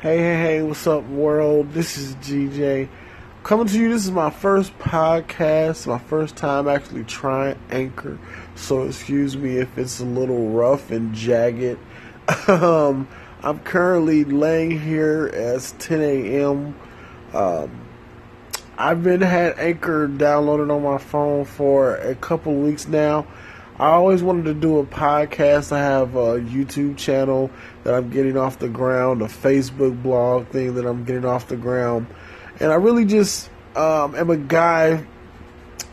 Hey, hey, hey, what's up, world? This is GJ. Coming to you, this is my first podcast, my first time actually trying Anchor, so excuse me if it's a little rough and jagged. um, I'm currently laying here as 10 a.m. Um, I've been had Anchor downloaded on my phone for a couple weeks now. I always wanted to do a podcast. I have a YouTube channel that I'm getting off the ground, a Facebook blog thing that I'm getting off the ground. And I really just um, am a guy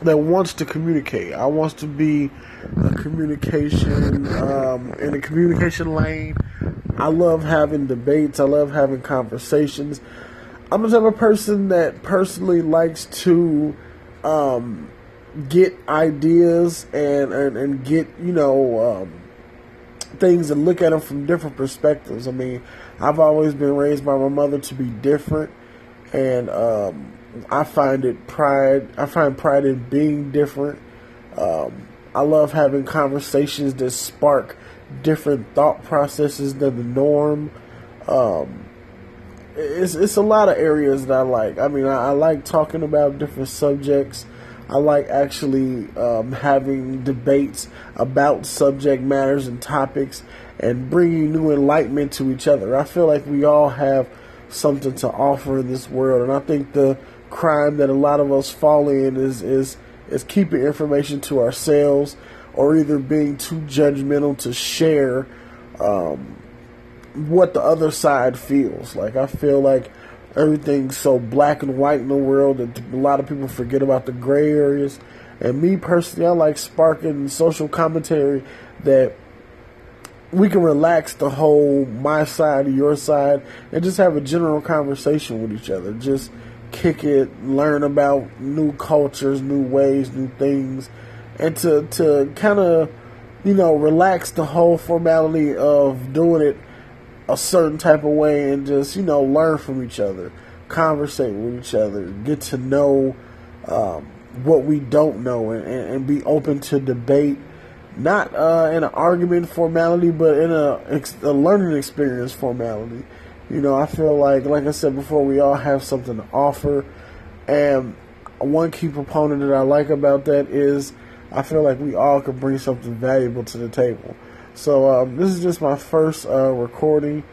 that wants to communicate. I want to be a communication um, in a communication lane. I love having debates. I love having conversations. I'm the type of person that personally likes to um, get ideas and, and, and get, you know, um, things and look at them from different perspectives. I mean, I've always been raised by my mother to be different, and um, I find it pride. I find pride in being different. Um, I love having conversations that spark different thought processes than the norm. Um, it's it's a lot of areas that I like. I mean, I, I like talking about different subjects. I like actually um, having debates about subject matters and topics and bringing new enlightenment to each other. I feel like we all have something to offer in this world, and I think the crime that a lot of us fall in is is is keeping information to ourselves or either being too judgmental to share um, what the other side feels. Like I feel like everything's so black and white in the world that a lot of people forget about the gray areas. And me personally, I like sparking social commentary that we can relax the whole my side, your side, and just have a general conversation with each other. Just kick it, learn about new cultures, new ways, new things, and to to kind of you know relax the whole formality of doing it a certain type of way and just you know learn from each other, conversate with each other, get to know um, what we don't know, and, and, be open to debate. Not uh, in an argument formality, but in a, a learning experience formality. You know, I feel like, like I said before, we all have something to offer, and one key proponent that I like about that is I feel like we all can bring something valuable to the table. So um, this is just my first uh, recording.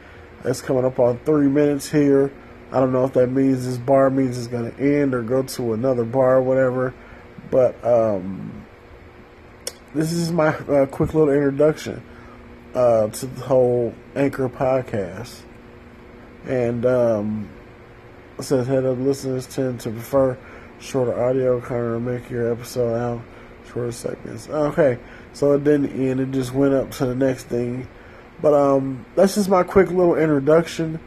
It's coming up on three minutes here. I don't know if that means this bar means it's going to end or go to another bar or whatever. But um, this is my uh, quick little introduction uh, to the whole Anchor podcast. And um, it says head up listeners tend to prefer shorter audio, kind of make your episode out shorter segments. Okay. So it didn't end. It just went up to the next thing. But um, that's just my quick little introduction.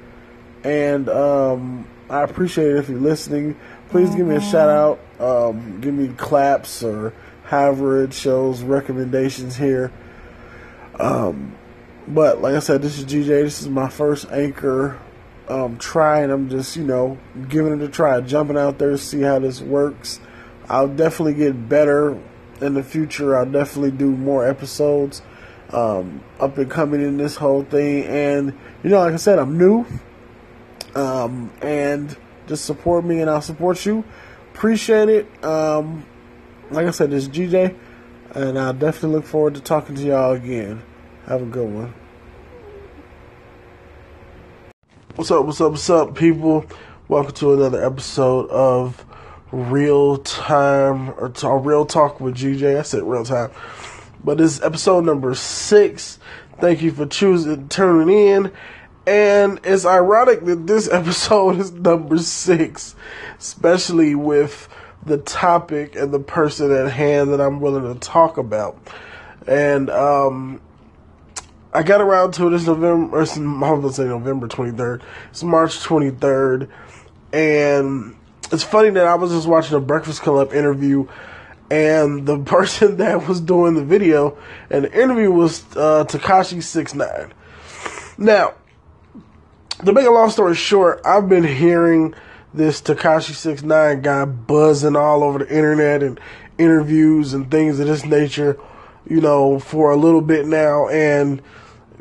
And um, I appreciate it if you're listening. Please give me a shout out. Um, give me claps or however it shows recommendations here. Um, but like I said, this is GJ. This is my first anchor um, try, and I'm just you know giving it a try, jumping out there to see how this works. I'll definitely get better in the future, I'll definitely do more episodes um, up and coming in this whole thing. And, you know, like I said, I'm new. Um, and just support me and I'll support you. Appreciate it. Um, like I said, this is GJ. And I definitely look forward to talking to y'all again. Have a good one. What's up, what's up, what's up, people? Welcome to another episode of real time or real talk with GJ. I said real time, but this is episode number six. Thank you for choosing tuning in. And it's ironic that this episode is number six, especially with the topic and the person at hand that I'm willing to talk about. And um, I got around to it. this November, I'm going to say November 23rd. It's March 23rd. And it's funny that I was just watching a Breakfast Club interview, and the person that was doing the video and the interview was uh, Tekashi Six Nine. Now, to make a long story short, I've been hearing this Tekashi Six Nine guy buzzing all over the internet and interviews and things of this nature, you know, for a little bit now, and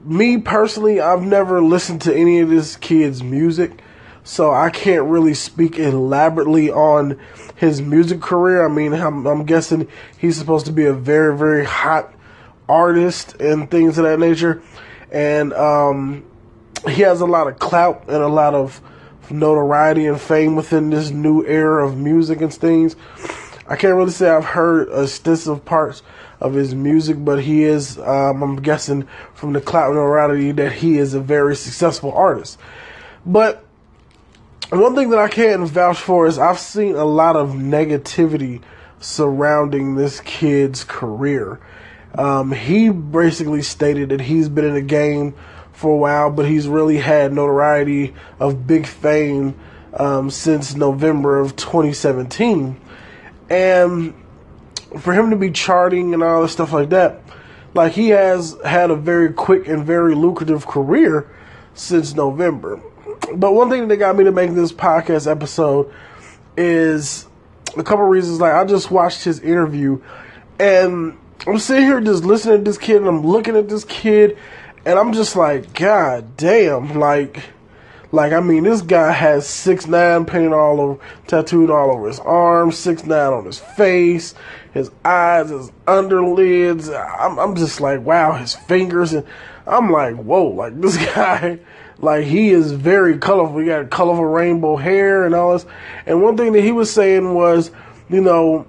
me personally, I've never listened to any of this kid's music, so I can't really speak elaborately on his music career. I mean, I'm, I'm guessing he's supposed to be a very, very hot artist and things of that nature, and um, he has a lot of clout and a lot of notoriety and fame within this new era of music and things. I can't really say I've heard extensive parts of his music, but he is, um, I'm guessing from the clout and notoriety that he is a very successful artist. But one thing that I can vouch for is I've seen a lot of negativity surrounding this kid's career. Um, he basically stated that he's been in the game for a while, but he's really had notoriety of big fame um, since November of 2017. And for him to be charting and all this stuff like that, like he has had a very quick and very lucrative career since November. But one thing that got me to make this podcast episode is a couple reasons. Like I just watched his interview, and I'm sitting here just listening to this kid, and I'm looking at this kid, and I'm just like, God damn, like like I mean, this guy has six nine painted all over, tattooed all over his arms, six nine on his face, his eyes, his underlids. I'm, I'm just like, wow, his fingers, and I'm like, whoa, like this guy, like he is very colorful. He got colorful rainbow hair and all this. And one thing that he was saying was, you know,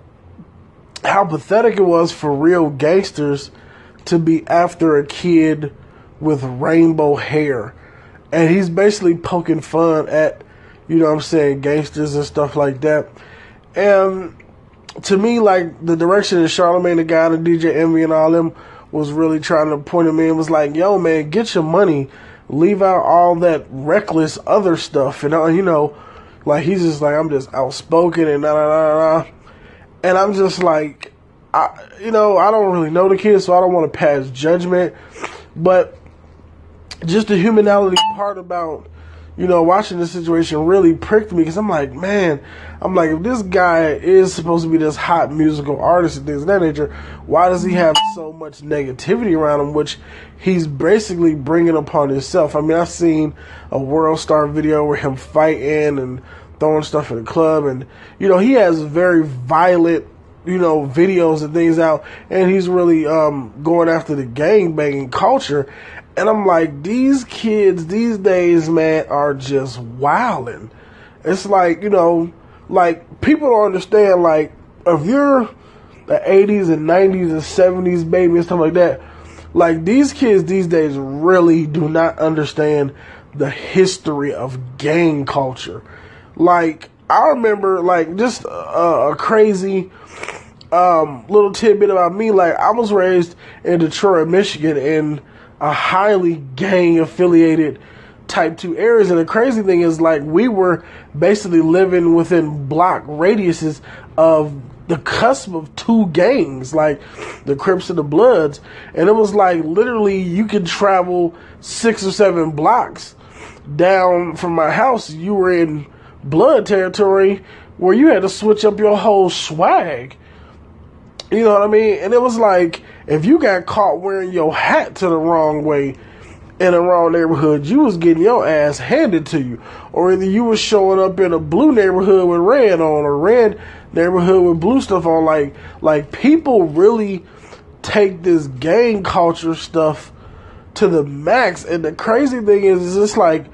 how pathetic it was for real gangsters to be after a kid with rainbow hair and he's basically poking fun at, you know what I'm saying, gangsters and stuff like that. And to me, like the direction that Charlamagne tha God the DJ Envy and all them was really trying to point him in was like, yo man, get your money, leave out all that reckless other stuff, and uh, you know, like he's just like I'm just outspoken and da da da da, and I'm just like, I you know I don't really know the kid, so I don't want to pass judgment, but just the humanality part about you know watching this situation really pricked me because I'm like, man, I'm like, if this guy is supposed to be this hot musical artist and things of that nature, why does he have so much negativity around him, which he's basically bringing upon himself? I mean, I've seen a World Star video where him fighting and throwing stuff in the club, and you know, he has very violent you know, videos and things out, and he's really um, going after the gang banging culture. And I'm like, these kids these days, man, are just wilding. It's like, you know, like people don't understand, like, if you're the 80s and 90s and 70s baby and stuff like that, like these kids these days really do not understand the history of gang culture. Like, I remember, like, just a, a crazy um, little tidbit about me. Like, I was raised in Detroit, Michigan, in a highly gang affiliated type 2 areas. And the crazy thing is, like, we were basically living within block radiuses of the cusp of two gangs, like the Crips and the Bloods. And it was like literally you could travel six or seven blocks down from my house. You were in blood territory where you had to switch up your whole swag. You know what I mean? And it was like if you got caught wearing your hat to the wrong way in the wrong neighborhood, you was getting your ass handed to you. Or either you was showing up in a blue neighborhood with red on or red neighborhood with blue stuff on. Like like people really take this gang culture stuff to the max. And the crazy thing is, is it's like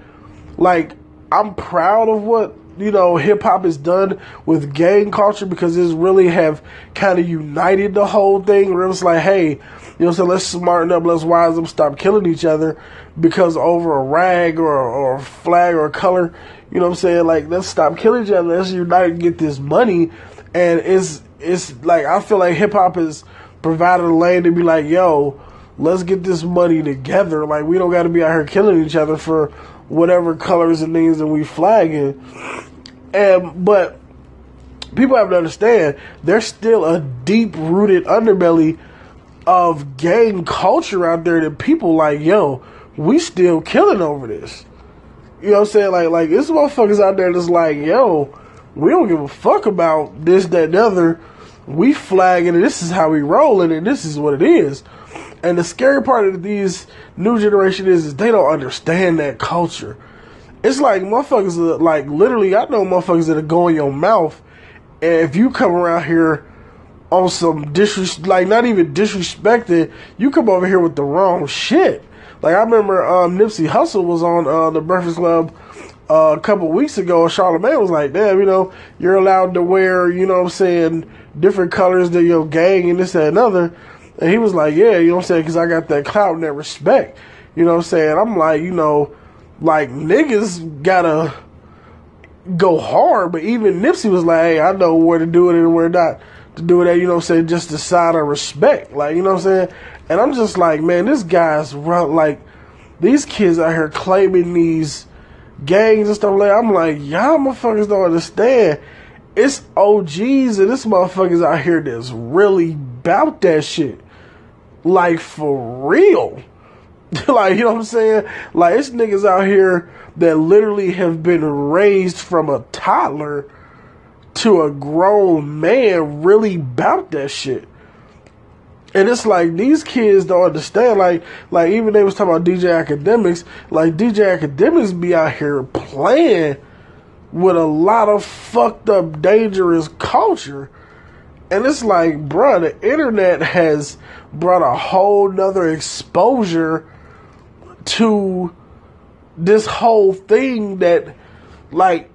like I'm proud of what you know hip hop is done with gang culture because it's really have kind of united the whole thing. Where it's like, hey, you know, so let's smarten up, let's wise up, stop killing each other because over a rag or or a flag or a color. You know what I'm saying? Like, let's stop killing each other. Let's unite and get this money. And it's it's like I feel like hip hop is provided a lane to be like, yo, let's get this money together. Like, we don't got to be out here killing each other for whatever colors and things that we flagging. And but people have to understand there's still a deep rooted underbelly of gang culture out there that people like, yo, we still killing over this. You know what I'm saying? Like like this motherfuckers out there that's like, yo, we don't give a fuck about this, that, and other. We flagging and this is how we rolling and this is what it is. And the scary part of these new generation is, is they don't understand that culture. It's like motherfuckers that, like literally I know motherfuckers that go in your mouth and if you come around here on some disrespect like not even disrespected, you come over here with the wrong shit. Like I remember um, Nipsey Hussle was on uh, the Breakfast Club uh, a couple weeks ago, Charlamagne was like, damn, you know, you're allowed to wear, you know what I'm saying, different colors than your gang and this, that, and other. And he was like, yeah, you know what I'm saying, because I got that clout and that respect. You know what I'm saying? I'm like, you know, like niggas gotta go hard, but even Nipsey was like, hey, I know where to do it and where not to do it at, you know what I'm saying, just the side of respect. Like, you know what I'm saying? And I'm just like, man, this guy's run, like, these kids out here claiming these gangs and stuff like that. I'm like, y'all motherfuckers don't understand. It's OGs and this motherfuckers out here that's really about that shit. Like for real. like, you know what I'm saying? Like it's niggas out here that literally have been raised from a toddler to a grown man really about that shit. And it's like these kids don't understand. Like, like even they was talking about DJ Akademiks. Like DJ Akademiks be out here playing with a lot of fucked up, dangerous culture. And it's like, bruh, the internet has brought a whole nother exposure to this whole thing that, like,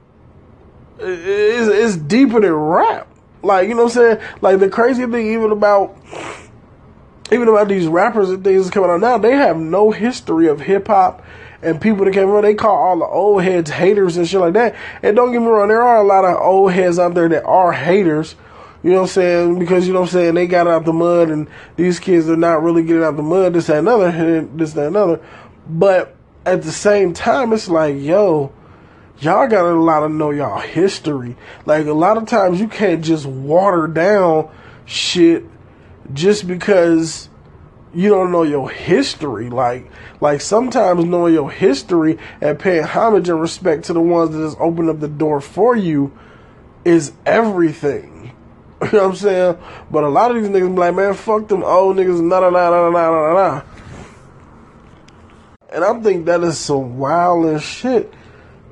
is, is deeper than rap. Like, you know what I'm saying? Like, the crazy thing even about even about these rappers and things coming out now, they have no history of hip hop and people that came around. They call all the old heads haters and shit like that. And don't get me wrong, there are a lot of old heads out there that are haters. You know what I'm saying? Because you know what I'm saying, they got out the mud and these kids are not really getting out the mud, this, that, another, this, that, another. But at the same time, it's like, yo, y'all got a lot of know y'all history. Like a lot of times you can't just water down shit just because you don't know your history. Like, like sometimes knowing your history and paying homage and respect to the ones that has opened up the door for you is everything. You know what I'm saying? But a lot of these niggas be like, man, fuck them old niggas, nah, nah, nah, nah, nah, nah, nah. And I think that is some wild shit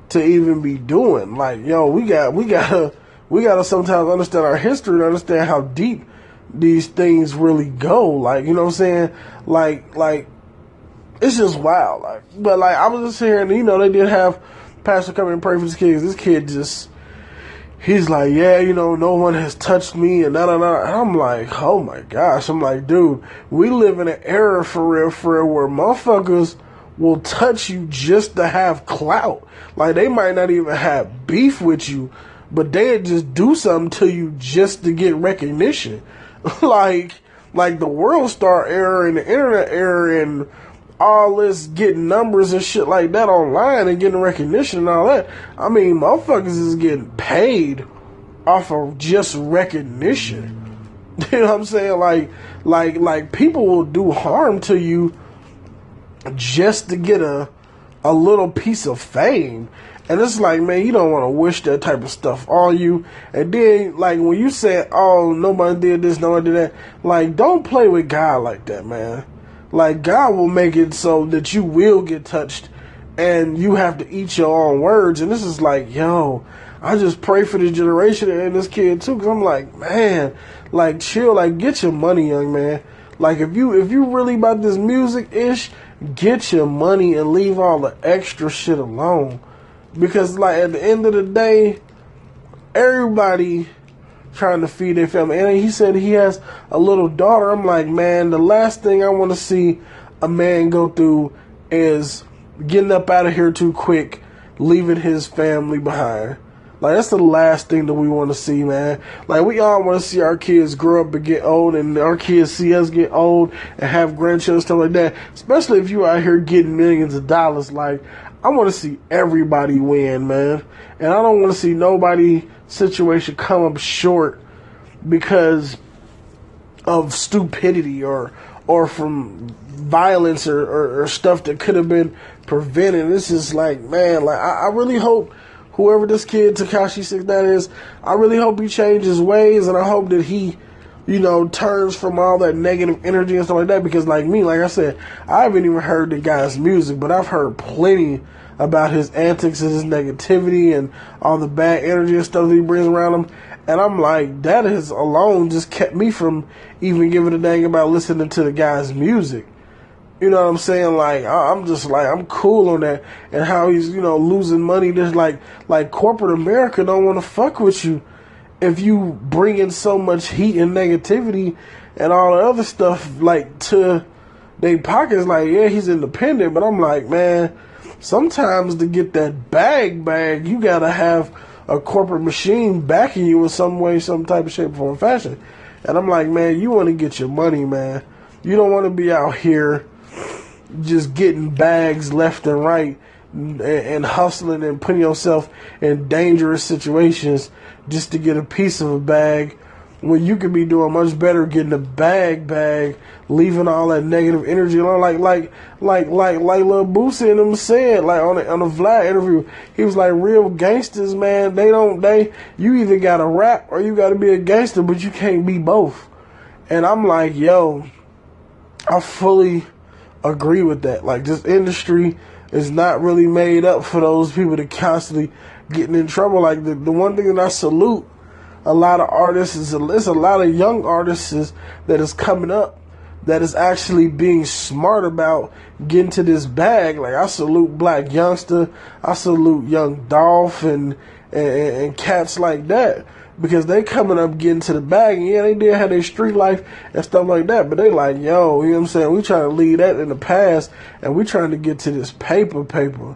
to even be doing. Like, yo, we got, we gotta, we gotta sometimes understand our history and understand how deep these things really go. Like, you know what I'm saying? Like, like, it's just wild. Like, but like, I was just hearing, you know, they did have pastor come and pray for this kid. This kid just, he's like, yeah, you know, no one has touched me and da da da. And I'm like, oh my gosh. I'm like, dude, we live in an era for real, for real, where motherfuckers will touch you just to have clout. Like, they might not even have beef with you, but they just do something to you just to get recognition. like like the world star era and the internet era and all this getting numbers and shit like that online and getting recognition and all that. I mean, motherfuckers is getting paid off of just recognition. You know what I'm saying? Like, like, like people will do harm to you just to get a a little piece of fame. And it's like, man, you don't want to wish that type of stuff on you. And then, like, when you say, oh, nobody did this, nobody did that, like, don't play with God like that, man. Like, God will make it so that you will get touched and you have to eat your own words. And this is like, yo, I just pray for this generation and this kid too, because I'm like, man, like, chill, like, get your money, young man. Like, if you if you really about this music ish, get your money and leave all the extra shit alone because like at the end of the day, everybody trying to feed their family. And he said he has a little daughter. I'm like, man, the last thing I want to see a man go through is getting up out of here too quick, leaving his family behind. Like that's the last thing that we want to see, man. Like we all want to see our kids grow up and get old, and our kids see us get old and have grandchildren, stuff like that. Especially if you're out here getting millions of dollars. Like I want to see everybody win, man. And I don't want to see nobody situation come up short because of stupidity or or from violence or, or, or stuff that could have been prevented. This is like, man, like I, I really hope whoever this kid Tekashi Six Nine is, I really hope he changes ways and I hope that he you know, turns from all that negative energy and stuff like that. Because, like me, like I said, I haven't even heard the guy's music, but I've heard plenty about his antics and his negativity and all the bad energy and stuff that he brings around him. And I'm like, that is alone just kept me from even giving a dang about listening to the guy's music. You know what I'm saying? Like I'm just like I'm cool on that, and how he's you know losing money. Just like like corporate America don't want to fuck with you if you bring in so much heat and negativity and all the other stuff like to their pockets. Like yeah, he's independent, but I'm like man, sometimes to get that bag bag, you gotta have a corporate machine backing you in some way, some type of shape, form, fashion. And I'm like, man, you want to get your money, man. You don't want to be out here just getting bags left and right and, and hustling and putting yourself in dangerous situations just to get a piece of a bag when you could be doing much better getting a bag bag, leaving all that negative energy alone. Like like like like like Lil Boosie and them said, like on a on a Vlad interview, he was like real gangsters, man, they don't they you either gotta rap or you gotta be a gangster, but you can't be both. And I'm like, yo, I fully agree with that. Like this industry is not really made up for those people to constantly getting in trouble. Like the, the one thing that I salute a lot of artists is a, a lot of young artists that is coming up that is actually being smart about getting to this bag. Like I salute Blac Youngsta, I salute Young Dolph and, and and cats like that because they coming up getting to the bag. Yeah, they did have their street life and stuff like that, but they like, yo, you know what I'm saying? We trying to leave that in the past and we trying to get to this paper paper.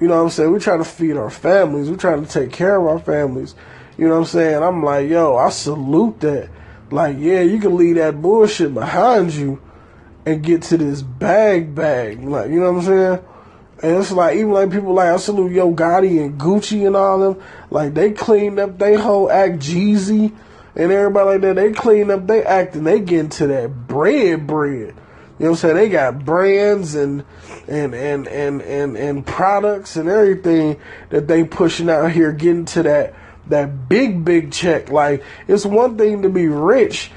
You know what I'm saying? We trying to feed our families. We trying to take care of our families. You know what I'm saying? I'm like, yo, I salute that. Like, yeah, you can leave that bullshit behind you and get to this bag bag. Like, you know what I'm saying? And it's like even like people like I salute Yo Gotti and Gucci and all them. Like they cleaned up they whole act Jeezy and everybody like that. They clean up they act and they get into that bread bread. You know what I'm saying? They got brands and and and and and, and products and everything that they pushing out here getting to that that big big check. Like it's one thing to be rich.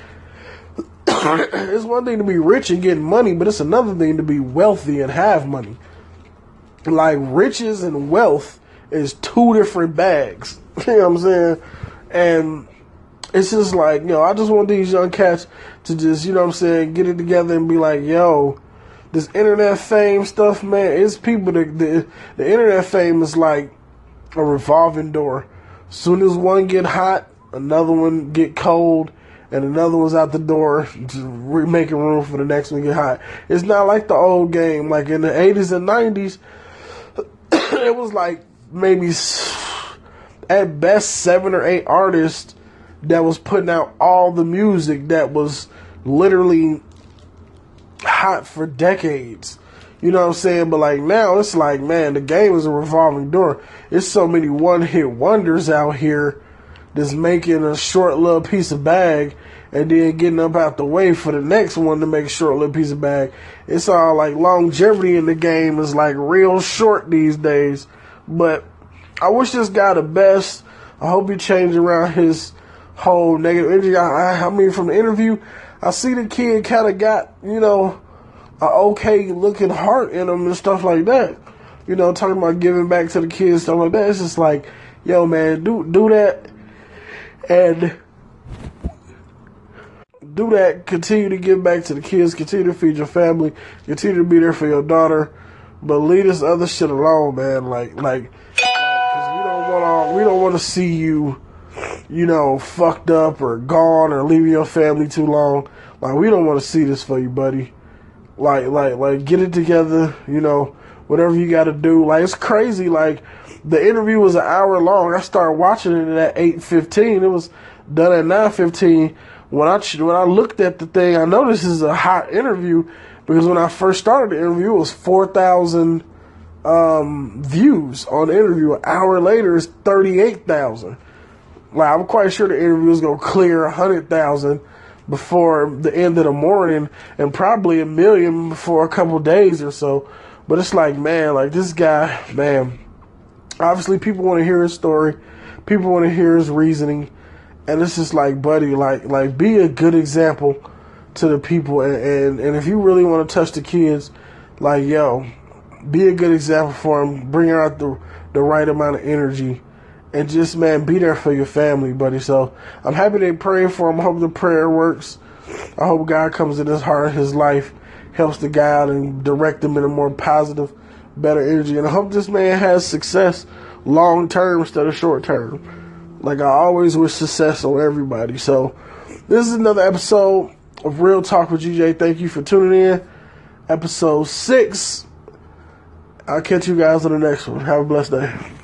it's one thing to be rich and getting money, but it's another thing to be wealthy and have money like riches and wealth is two different bags. you know what I'm saying? And it's just like, you know, I just want these young cats to just, you know what I'm saying, get it together and be like, yo, this internet fame stuff, man, it's people that the, the internet fame is like a revolving door. Soon as one get hot, another one get cold, and another one's out the door, just making room for the next one get hot. It's not like the old game, like in the 80s and 90s it was like maybe at best seven or eight artists that was putting out all the music that was literally hot for decades. You know what I'm saying? But like now, it's like, man, the game is a revolving door. There's so many one hit wonders out here that's making a short little piece of bag and then getting up out the way for the next one to make a short little piece of bag. It's all like longevity in the game is like real short these days. But I wish this guy the best. I hope he changed around his whole negative energy. I, I mean, from the interview, I see the kid kind of got, you know, a okay looking heart in them and stuff like that. You know, talking about giving back to the kids, stuff like that. It's just like, yo, man, do do that and do that. Continue to give back to the kids. Continue to feed your family. Continue to be there for your daughter. But leave this other shit alone, man. Like, like, because we don't want to. We don't want to see you, you know, fucked up or gone or leaving your family too long. Like, we don't want to see this for you, buddy. Like, like, like, get it together. You know, whatever you got to do. Like, it's crazy. Like, the interview was an hour long. I started watching it at eight fifteen. It was done at nine fifteen when I when I looked at the thing, I know this is a hot interview because when I first started the interview, it was four thousand um, views on the interview. An hour later, it's thirty eight thousand. Like I'm quite sure the interview is gonna clear a hundred thousand before the end of the morning, and probably a million before a couple days or so. But it's like, man, like this guy, man. Obviously, people want to hear his story. People want to hear his reasoning And it's just like, buddy, like like be a good example to the people and, and, and if you really want to touch the kids, like yo, be a good example for them, bring out the the right amount of energy and just man be there for your family, buddy. So I'm happy they pray for him. I hope the prayer works. I hope God comes in his heart, his life, helps the guy out and direct him in a more positive, better energy. And I hope this man has success long term instead of short term. Like I always wish success on everybody. So this is another episode of Real Talk with GJ. Thank you for tuning in. Episode six. I'll catch you guys on the next one. Have a blessed day.